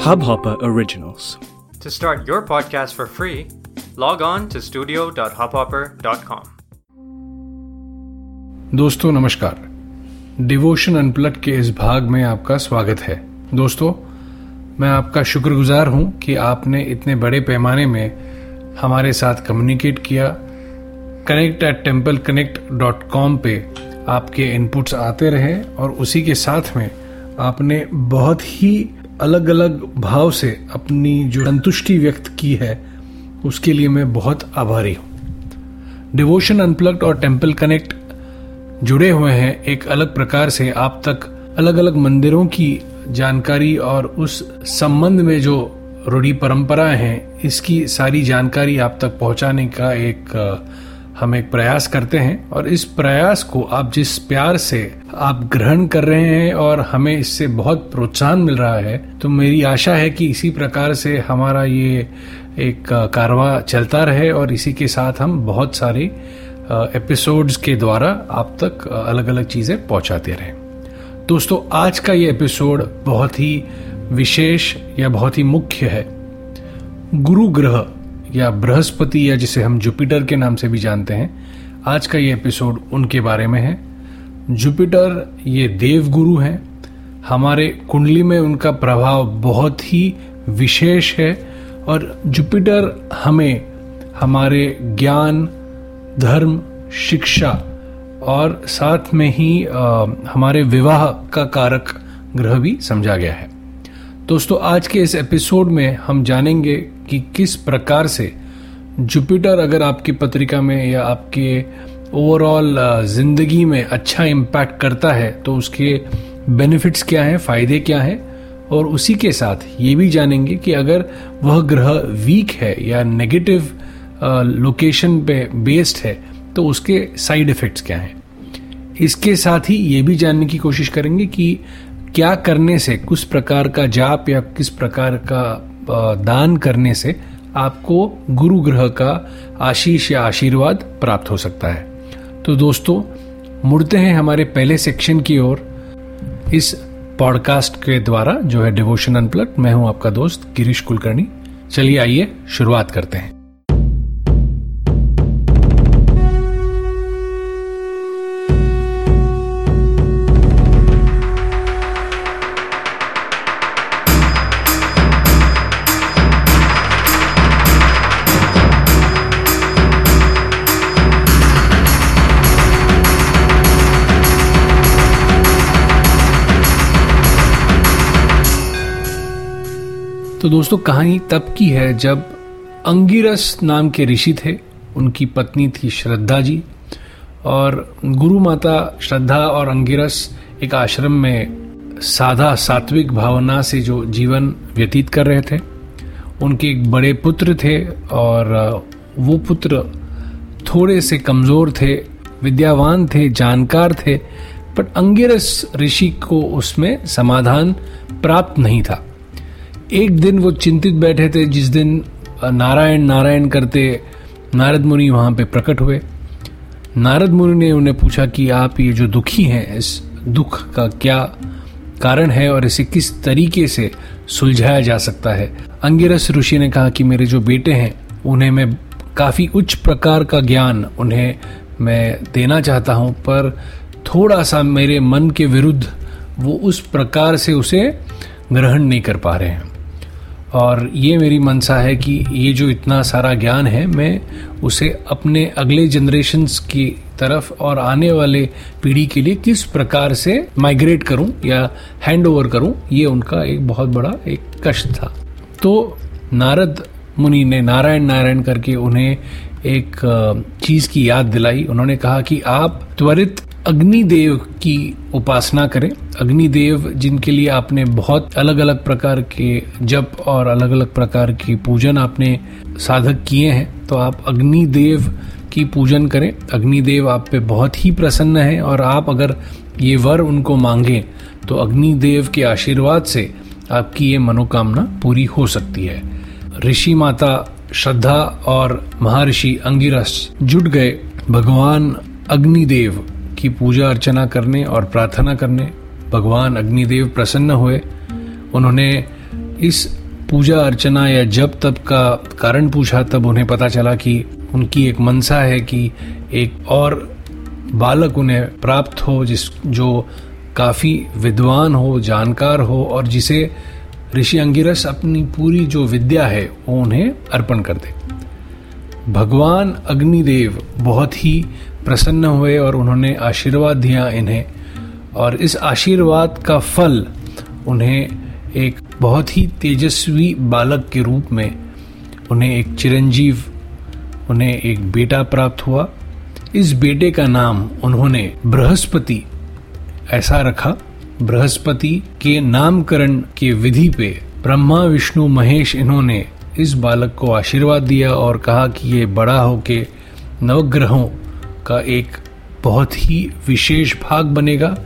Hubhopper Originals. To start your podcast for free, log on to studio.hubhopper.com. दोस्तों नमस्कार devotion unplug के इस भाग में आपका स्वागत है दोस्तों मैं आपका शुक्रगुजार हूँ कि आपने इतने बड़े पैमाने में हमारे साथ कम्युनिकेट किया connect at temple connect dot com पे आपके इनपुट्स आते रहे और उसी के साथ में आपने बहुत ही अलग अलग भाव से अपनी जो संतुष्टि व्यक्त की है, उसके लिए मैं बहुत आभारी हूँ। डिवोशन अनप्लग्ड और टेंपल कनेक्ट जुड़े हुए हैं एक अलग प्रकार से। आप तक अलग अलग मंदिरों की जानकारी और उस संबंध में जो रूढ़ी परंपराएँ हैं, इसकी सारी जानकारी आप तक पहुँचाने का एक हम एक प्रयास करते हैं और इस प्रयास को आप जिस प्यार से आप ग्रहण कर रहे हैं और हमें इससे बहुत प्रोत्साहन मिल रहा है तो मेरी आशा है कि इसी प्रकार से हमारा ये एक कारवा चलता रहे और इसी के साथ हम बहुत सारी एपिसोड्स के द्वारा आप तक अलग अलग चीज़ें पहुंचाते रहें। दोस्तों, आज का ये एपिसोड बहुत ही विशेष या बहुत ही मुख्य है। गुरु ग्रह या बृहस्पति या जिसे हम जुपिटर के नाम से भी जानते हैं आज का ये एपिसोड उनके बारे में है। जुपिटर ये देव गुरु हैं। हमारे कुंडली में उनका प्रभाव बहुत ही विशेष है और जुपिटर हमें हमारे ज्ञान धर्म शिक्षा और साथ में ही आ, हमारे विवाह का कारक ग्रह भी समझा गया है। दोस्तों, आज के इस एपिसोड में हम जानेंगे कि किस प्रकार से जुपिटर अगर आपकी पत्रिका में या आपके ओवरऑल ज़िंदगी में अच्छा इम्पैक्ट करता है तो उसके बेनिफिट्स क्या हैं, फ़ायदे क्या हैं, और उसी के साथ ये भी जानेंगे कि अगर वह ग्रह वीक है या नेगेटिव लोकेशन पे बेस्ड है तो उसके साइड इफेक्ट्स क्या हैं। इसके साथ ही ये भी जानने की कोशिश करेंगे कि क्या करने से, किस प्रकार का जाप या किस प्रकार का दान करने से आपको गुरु ग्रह का आशीष या आशीर्वाद प्राप्त हो सकता है? तो दोस्तों, मुड़ते हैं हमारे पहले सेक्शन की ओर। इस पॉडकास्ट के द्वारा जो है डिवोशन अनप्लग मैं हूँ आपका दोस्त गिरीश कुलकर्णी। चलिए आइए, शुरुआत करते हैं। तो दोस्तों, कहानी तब की है जब अंगिरस नाम के ऋषि थे। उनकी पत्नी थी श्रद्धा जी और गुरु माता श्रद्धा और अंगिरस एक आश्रम में साधा सात्विक भावना से जो जीवन व्यतीत कर रहे थे। उनके एक बड़े पुत्र थे और वो पुत्र थोड़े से कमज़ोर थे, विद्यावान थे, जानकार थे बट अंगिरस ऋषि को उसमें समाधान प्राप्त नहीं था। एक दिन वो चिंतित बैठे थे, जिस दिन नारायण नारायण करते नारद मुनि वहाँ पे प्रकट हुए। नारद मुनि ने उन्हें पूछा कि आप ये जो दुखी हैं, इस दुख का क्या कारण है और इसे किस तरीके से सुलझाया जा सकता है? अंगिरस ऋषि ने कहा कि मेरे जो बेटे हैं, उन्हें मैं काफ़ी उच्च प्रकार का ज्ञान उन्हें मैं देना चाहता हूँ, पर थोड़ा सा मेरे मन के विरुद्ध वो उस प्रकार से उसे ग्रहण नहीं कर पा रहे हैं। और ये मेरी मनसा है कि ये जो इतना सारा ज्ञान है, मैं उसे अपने अगले जनरेशन की तरफ़ और आने वाले पीढ़ी के लिए किस प्रकार से माइग्रेट करूँ या हैंड ओवर करूँ, ये उनका एक बहुत बड़ा एक कष्ट था। तो नारद मुनि ने नारायण नारायण करके उन्हें एक चीज़ की याद दिलाई। उन्होंने कहा कि आप त्वरित अग्निदेव की उपासना करें। अग्निदेव जिनके लिए आपने बहुत अलग अलग प्रकार के जप और अलग अलग प्रकार की पूजन आपने साधक किए हैं तो आप अग्निदेव की पूजन करें। अग्निदेव आप पे बहुत ही प्रसन्न है और आप अगर ये वर उनको मांगे तो अग्निदेव के आशीर्वाद से आपकी ये मनोकामना पूरी हो सकती है। ऋषि माता श्रद्धा और महर्षि अंगिरस जुट गए। भगवान अग्निदेव की पूजा अर्चना करने और प्रार्थना करने, भगवान अग्निदेव प्रसन्न हुए। उन्होंने इस पूजा अर्चना या जब तब का कारण पूछा, तब उन्हें पता चला कि उनकी एक मनसा है कि एक और बालक उन्हें प्राप्त हो, जिस जो काफ़ी विद्वान हो, जानकार हो, और जिसे ऋषि अंगिरस अपनी पूरी जो विद्या है, वो उन्हें अर्पण कर दे। भगवान अग्निदेव बहुत ही प्रसन्न हुए और उन्होंने आशीर्वाद दिया इन्हें। और इस आशीर्वाद का फल उन्हें एक बहुत ही तेजस्वी बालक के रूप में, उन्हें एक चिरंजीव, उन्हें एक बेटा प्राप्त हुआ। इस बेटे का नाम उन्होंने बृहस्पति, ऐसा रखा, बृहस्पति के नामकरण के विधि पे ब्रह्मा, विष्णु, महेश, इन्होंने इस बालक को आशीर्वाद दिया और कहा कि ये बड़ा होके नवग्रहों का एक बहुत ही विशेष भाग बनेगा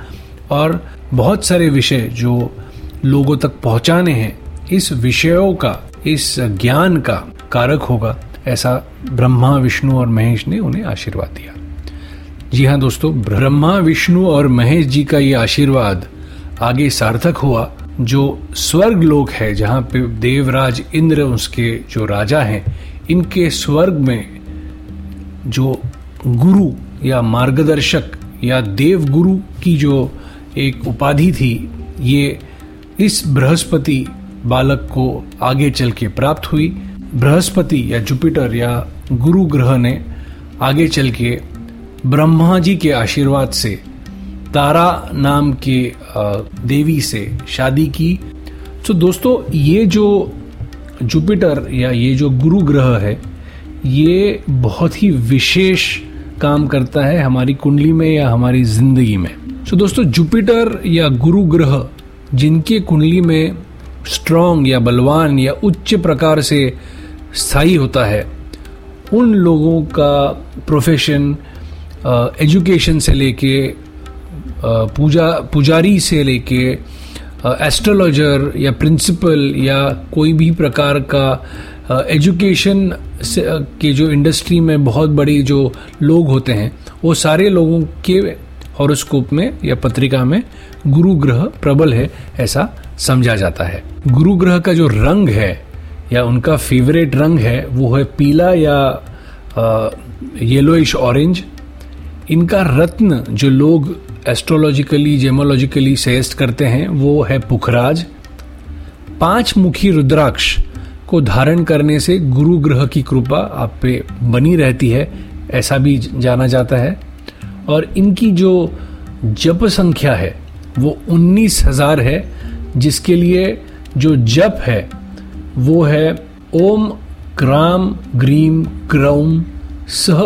और बहुत सारे विषय जो लोगों तक पहुँचाने हैं, इस विषयों का, इस ज्ञान का कारक होगा, ऐसा ब्रह्मा, विष्णु और महेश ने उन्हें आशीर्वाद दिया। जी हाँ दोस्तों, ब्रह्मा, विष्णु और महेश जी का ये आशीर्वाद आगे सार्थक हुआ, जो स्वर्ग लोक है, जहाँ पे देवराज इंद्र, उसके जो राजा हैं, इनके स्वर्ग में जो गुरु या मार्गदर्शक या देव गुरु की जो एक उपाधि थी, ये इस बृहस्पति बालक को आगे चल के प्राप्त हुई। बृहस्पति या जुपिटर या गुरु ग्रह ने आगे चल के ब्रह्मा जी के आशीर्वाद से, तारा नाम के देवी से शादी की। तो दोस्तों, ये जो जुपिटर या ये जो गुरु ग्रह है, ये बहुत ही विशेष काम करता है हमारी कुंडली में या हमारी ज़िंदगी में। तो दोस्तों जुपिटर या गुरु ग्रह जिनके कुंडली में स्ट्रांग या बलवान या उच्च प्रकार से स्थायी होता है, उन लोगों का प्रोफेशन एजुकेशन से लेके पूजा, पुजारी से लेके एस्ट्रोलॉजर या प्रिंसिपल या कोई भी प्रकार का एजुकेशन के जो इंडस्ट्री में बहुत बड़ी जो लोग होते हैं, वो सारे लोगों के हॉरोस्कोप में या पत्रिका में गुरु ग्रह प्रबल है, ऐसा समझा जाता है। गुरु ग्रह का जो रंग है या उनका फेवरेट रंग है, वो है पीला या येलोइश ऑरेंज इनका रत्न जो लोग एस्ट्रोलॉजिकली जेमोलॉजिकली सजेस्ट करते हैं, वो है पुखराज। पाँच मुखी रुद्राक्ष को धारण करने से गुरु ग्रह की कृपा आप पे बनी रहती है, ऐसा भी जाना जाता है। और इनकी जो जप संख्या है, वो उन्नीस हज़ार है, जिसके लिए जो जप है, वो है ओम क्राम ग्रीम क्रौम सह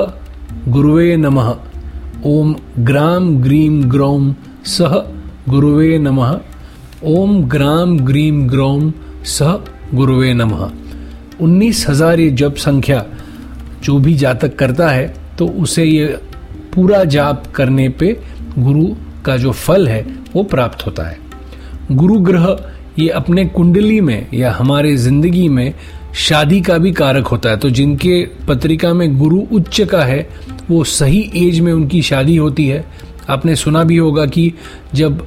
गुरुवे नमः। ओम ग्राम ग्रीम ग्रौम सह गुरुवे नमः। ओम ग्राम ग्रीम ग्रौम सह गुरुवे नमः। उन्नीस हज़ार ये जप संख्या जो भी जातक करता है तो उसे ये पूरा जाप करने पे गुरु का जो फल है, वो प्राप्त होता है। गुरु ग्रह ये अपने कुंडली में या हमारे ज़िंदगी में शादी का भी कारक होता है। तो जिनके पत्रिका में गुरु उच्च का है वो सही एज में उनकी शादी होती है। आपने सुना भी होगा कि जब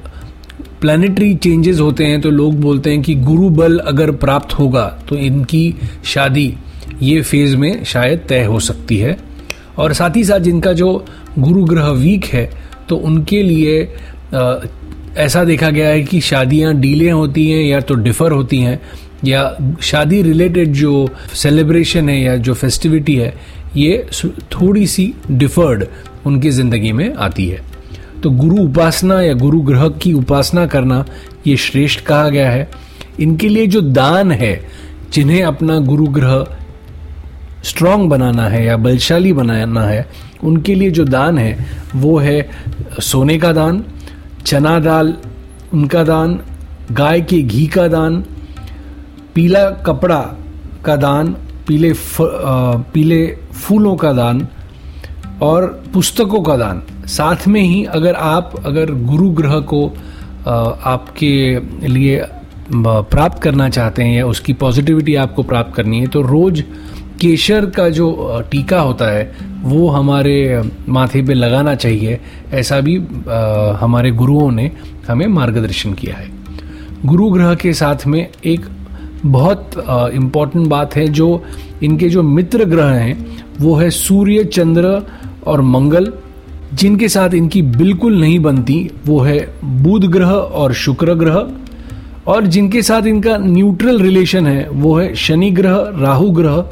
प्लानिटरी चेंजेस होते हैं तो लोग बोलते हैं कि गुरु बल अगर प्राप्त होगा तो इनकी शादी ये फ़ेज़ में शायद तय हो सकती है। और साथ ही साथ जिनका जो गुरु ग्रह वीक है तो उनके लिए आ, ऐसा देखा गया है कि शादियाँ डीले होती हैं या तो डिफर होती हैं या शादी रिलेटेड जो सेलिब्रेशन है या जो फेस्टिविटी है ये थोड़ी सी डिफर्ड उनकी ज़िंदगी में आती है। तो गुरु उपासना या गुरु ग्रह की उपासना करना ये श्रेष्ठ कहा गया है। इनके लिए जो दान है, जिन्हें अपना गुरु ग्रह स्ट्रांग बनाना है या बलशाली बनाना है, उनके लिए जो दान है, वो है सोने का दान, चना दाल, उनका दान, गाय के घी का दान, पीला कपड़ा का दान पीले फ, आ, पीले फूलों का दान और पुस्तकों का दान। साथ में ही अगर आप अगर गुरु ग्रह को आ, आपके लिए प्राप्त करना चाहते हैं या उसकी पॉजिटिविटी आपको प्राप्त करनी है तो रोज केशर का जो टीका होता है वो हमारे माथे पे लगाना चाहिए। ऐसा भी आ, हमारे गुरुओं ने हमें मार्गदर्शन किया है। गुरु ग्रह के साथ में एक बहुत इंपॉर्टेंट बात है जो इनके जो मित्र ग्रह हैं, वो है सूर्य, चंद्र और मंगल। जिनके साथ इनकी बिल्कुल नहीं बनती, वो है बुध ग्रह और शुक्र ग्रह। और जिनके साथ इनका न्यूट्रल रिलेशन है, वो है शनि ग्रह, राहु ग्रह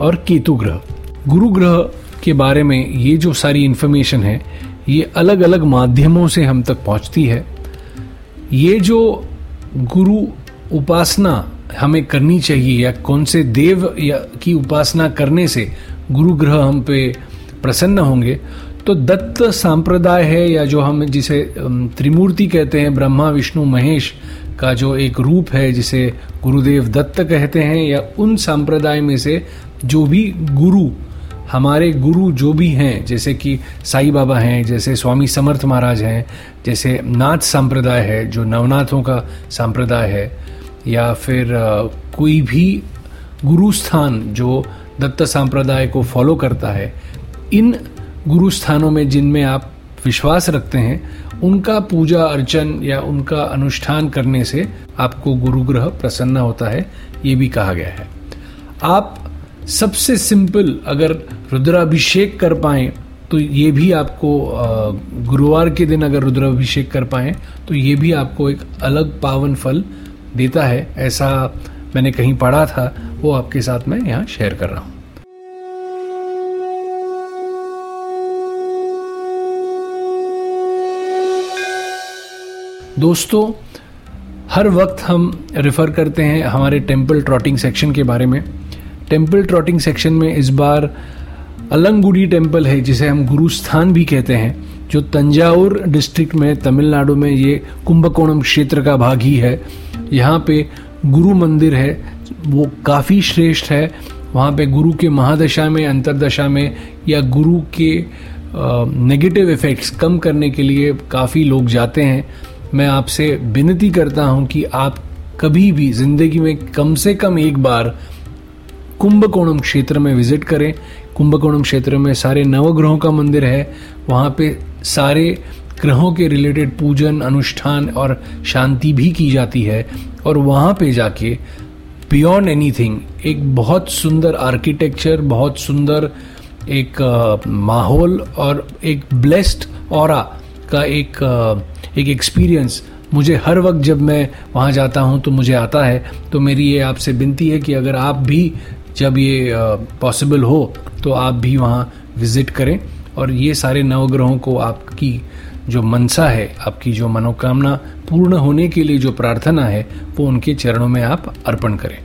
और केतु ग्रह। गुरु ग्रह के बारे में ये जो सारी इन्फॉर्मेशन है, ये अलग अलग माध्यमों से हम तक पहुँचती है। ये जो गुरु उपासना हमें करनी चाहिए या कौन से देव या की उपासना करने से गुरु ग्रह हम पे प्रसन्न होंगे तो दत्त सांप्रदाय है या जो हम जिसे त्रिमूर्ति कहते हैं, ब्रह्मा, विष्णु, महेश का जो एक रूप है जिसे गुरुदेव दत्त कहते हैं या उन संप्रदाय में से जो भी गुरु, हमारे गुरु जो भी हैं, जैसे कि साईं बाबा हैं, जैसे स्वामी समर्थ महाराज हैं, जैसे नाथ संप्रदाय है, जो नवनाथों का संप्रदाय है या फिर कोई भी गुरु स्थान जो दत्त संप्रदाय को फॉलो करता है, इन गुरु स्थानों में जिनमें आप विश्वास रखते हैं, उनका पूजा अर्चन या उनका अनुष्ठान करने से आपको गुरु ग्रह प्रसन्न होता है, ये भी कहा गया है। आप सबसे सिंपल अगर रुद्राभिषेक कर पाए तो ये भी आपको गुरुवार के दिन अगर रुद्राभिषेक कर पाए तो ये भी आपको एक अलग पावन फल देता है, ऐसा मैंने कहीं पढ़ा था, वो आपके साथ मैं यहाँ शेयर कर रहा हूँ। दोस्तों, हर वक्त हम रेफ़र करते हैं हमारे टेंपल ट्रॉटिंग सेक्शन के बारे में। टेंपल ट्रॉटिंग सेक्शन में इस बार अलंगुडी टेंपल है, जिसे हम गुरु स्थान भी कहते हैं, जो तंजावुर डिस्ट्रिक्ट में, तमिलनाडु में ये कुंभकोणम क्षेत्र का भाग ही है। यहाँ पे गुरु मंदिर है, वो काफ़ी श्रेष्ठ है। वहाँ पे गुरु के महादशा में, अंतरदशा में या गुरु के नेगेटिव इफ़ेक्ट्स कम करने के लिए काफ़ी लोग जाते हैं। मैं आपसे विनती करता हूँ कि आप कभी भी ज़िंदगी में कम से कम एक बार कुंभकोणम क्षेत्र में विज़िट करें। कुंभकोणम क्षेत्र में सारे नवग्रहों का मंदिर है। वहाँ पे सारे ग्रहों के रिलेटेड पूजन, अनुष्ठान और शांति भी की जाती है और वहाँ पे जाके बियॉन्ड एनीथिंग एक बहुत सुंदर आर्किटेक्चर बहुत सुंदर एक माहौल और एक ब्लेस्ड और का एक एक एक्सपीरियंस मुझे हर वक्त जब मैं वहाँ जाता हूँ तो मुझे आता है। तो मेरी ये आपसे विनती है कि अगर आप भी जब ये पॉसिबल हो तो आप भी वहाँ विज़िट करें और ये सारे नवग्रहों को आपकी जो मनसा है आपकी जो मनोकामना पूर्ण होने के लिए जो प्रार्थना है वो उनके चरणों में आप अर्पण करें।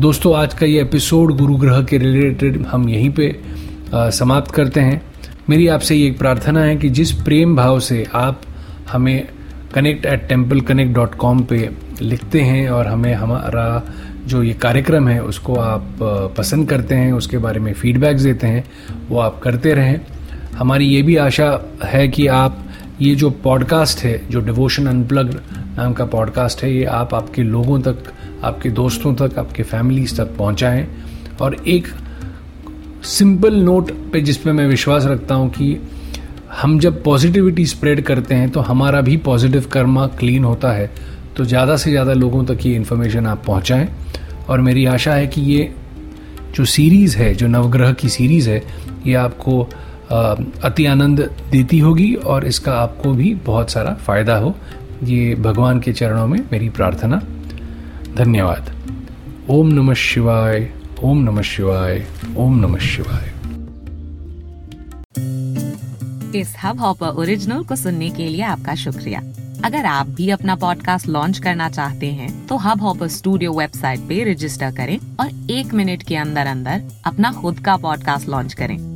दोस्तों आज का ये एपिसोड गुरु ग्रह के रिलेटेड हम यहीं पे आ, समाप्त करते हैं। मेरी आपसे ये एक प्रार्थना है कि जिस प्रेम भाव से आप हमें connect at temple connect dot com पर लिखते हैं और हमें हमारा जो ये कार्यक्रम है उसको आप पसंद करते हैं उसके बारे में फीडबैक्स देते हैं वो आप करते रहें। हमारी ये भी आशा है कि आप ये जो पॉडकास्ट है, जो डिवोशन अनप्लग नाम का पॉडकास्ट है, ये आप आपके लोगों तक, आपके दोस्तों तक, आपके फैमिलीज़ तक पहुंचाएँ। और एक सिंपल नोट पे जिसपे मैं विश्वास रखता हूँ कि हम जब पॉजिटिविटी स्प्रेड करते हैं तो हमारा भी पॉजिटिव कर्मा क्लीन होता है। तो ज़्यादा से ज़्यादा लोगों तक ये इन्फॉर्मेशन आप पहुँचाएँ। और मेरी आशा है कि ये जो सीरीज़ है, जो नवग्रह की सीरीज़ है, ये आपको अति आनंद देती होगी और इसका आपको भी बहुत सारा फ़ायदा हो। ये भगवान के चरणों में मेरी प्रार्थना। धन्यवाद। ओम नमः शिवाय, ओम नमः शिवाय, ओम नमः शिवाय। इस हब हॉपर ओरिजिनल को सुनने के लिए आपका शुक्रिया। अगर आप भी अपना पॉडकास्ट लॉन्च करना चाहते हैं तो हब हॉपर स्टूडियो वेबसाइट पे रजिस्टर करें और एक मिनट के अंदर अंदर अपना खुद का पॉडकास्ट लॉन्च करें।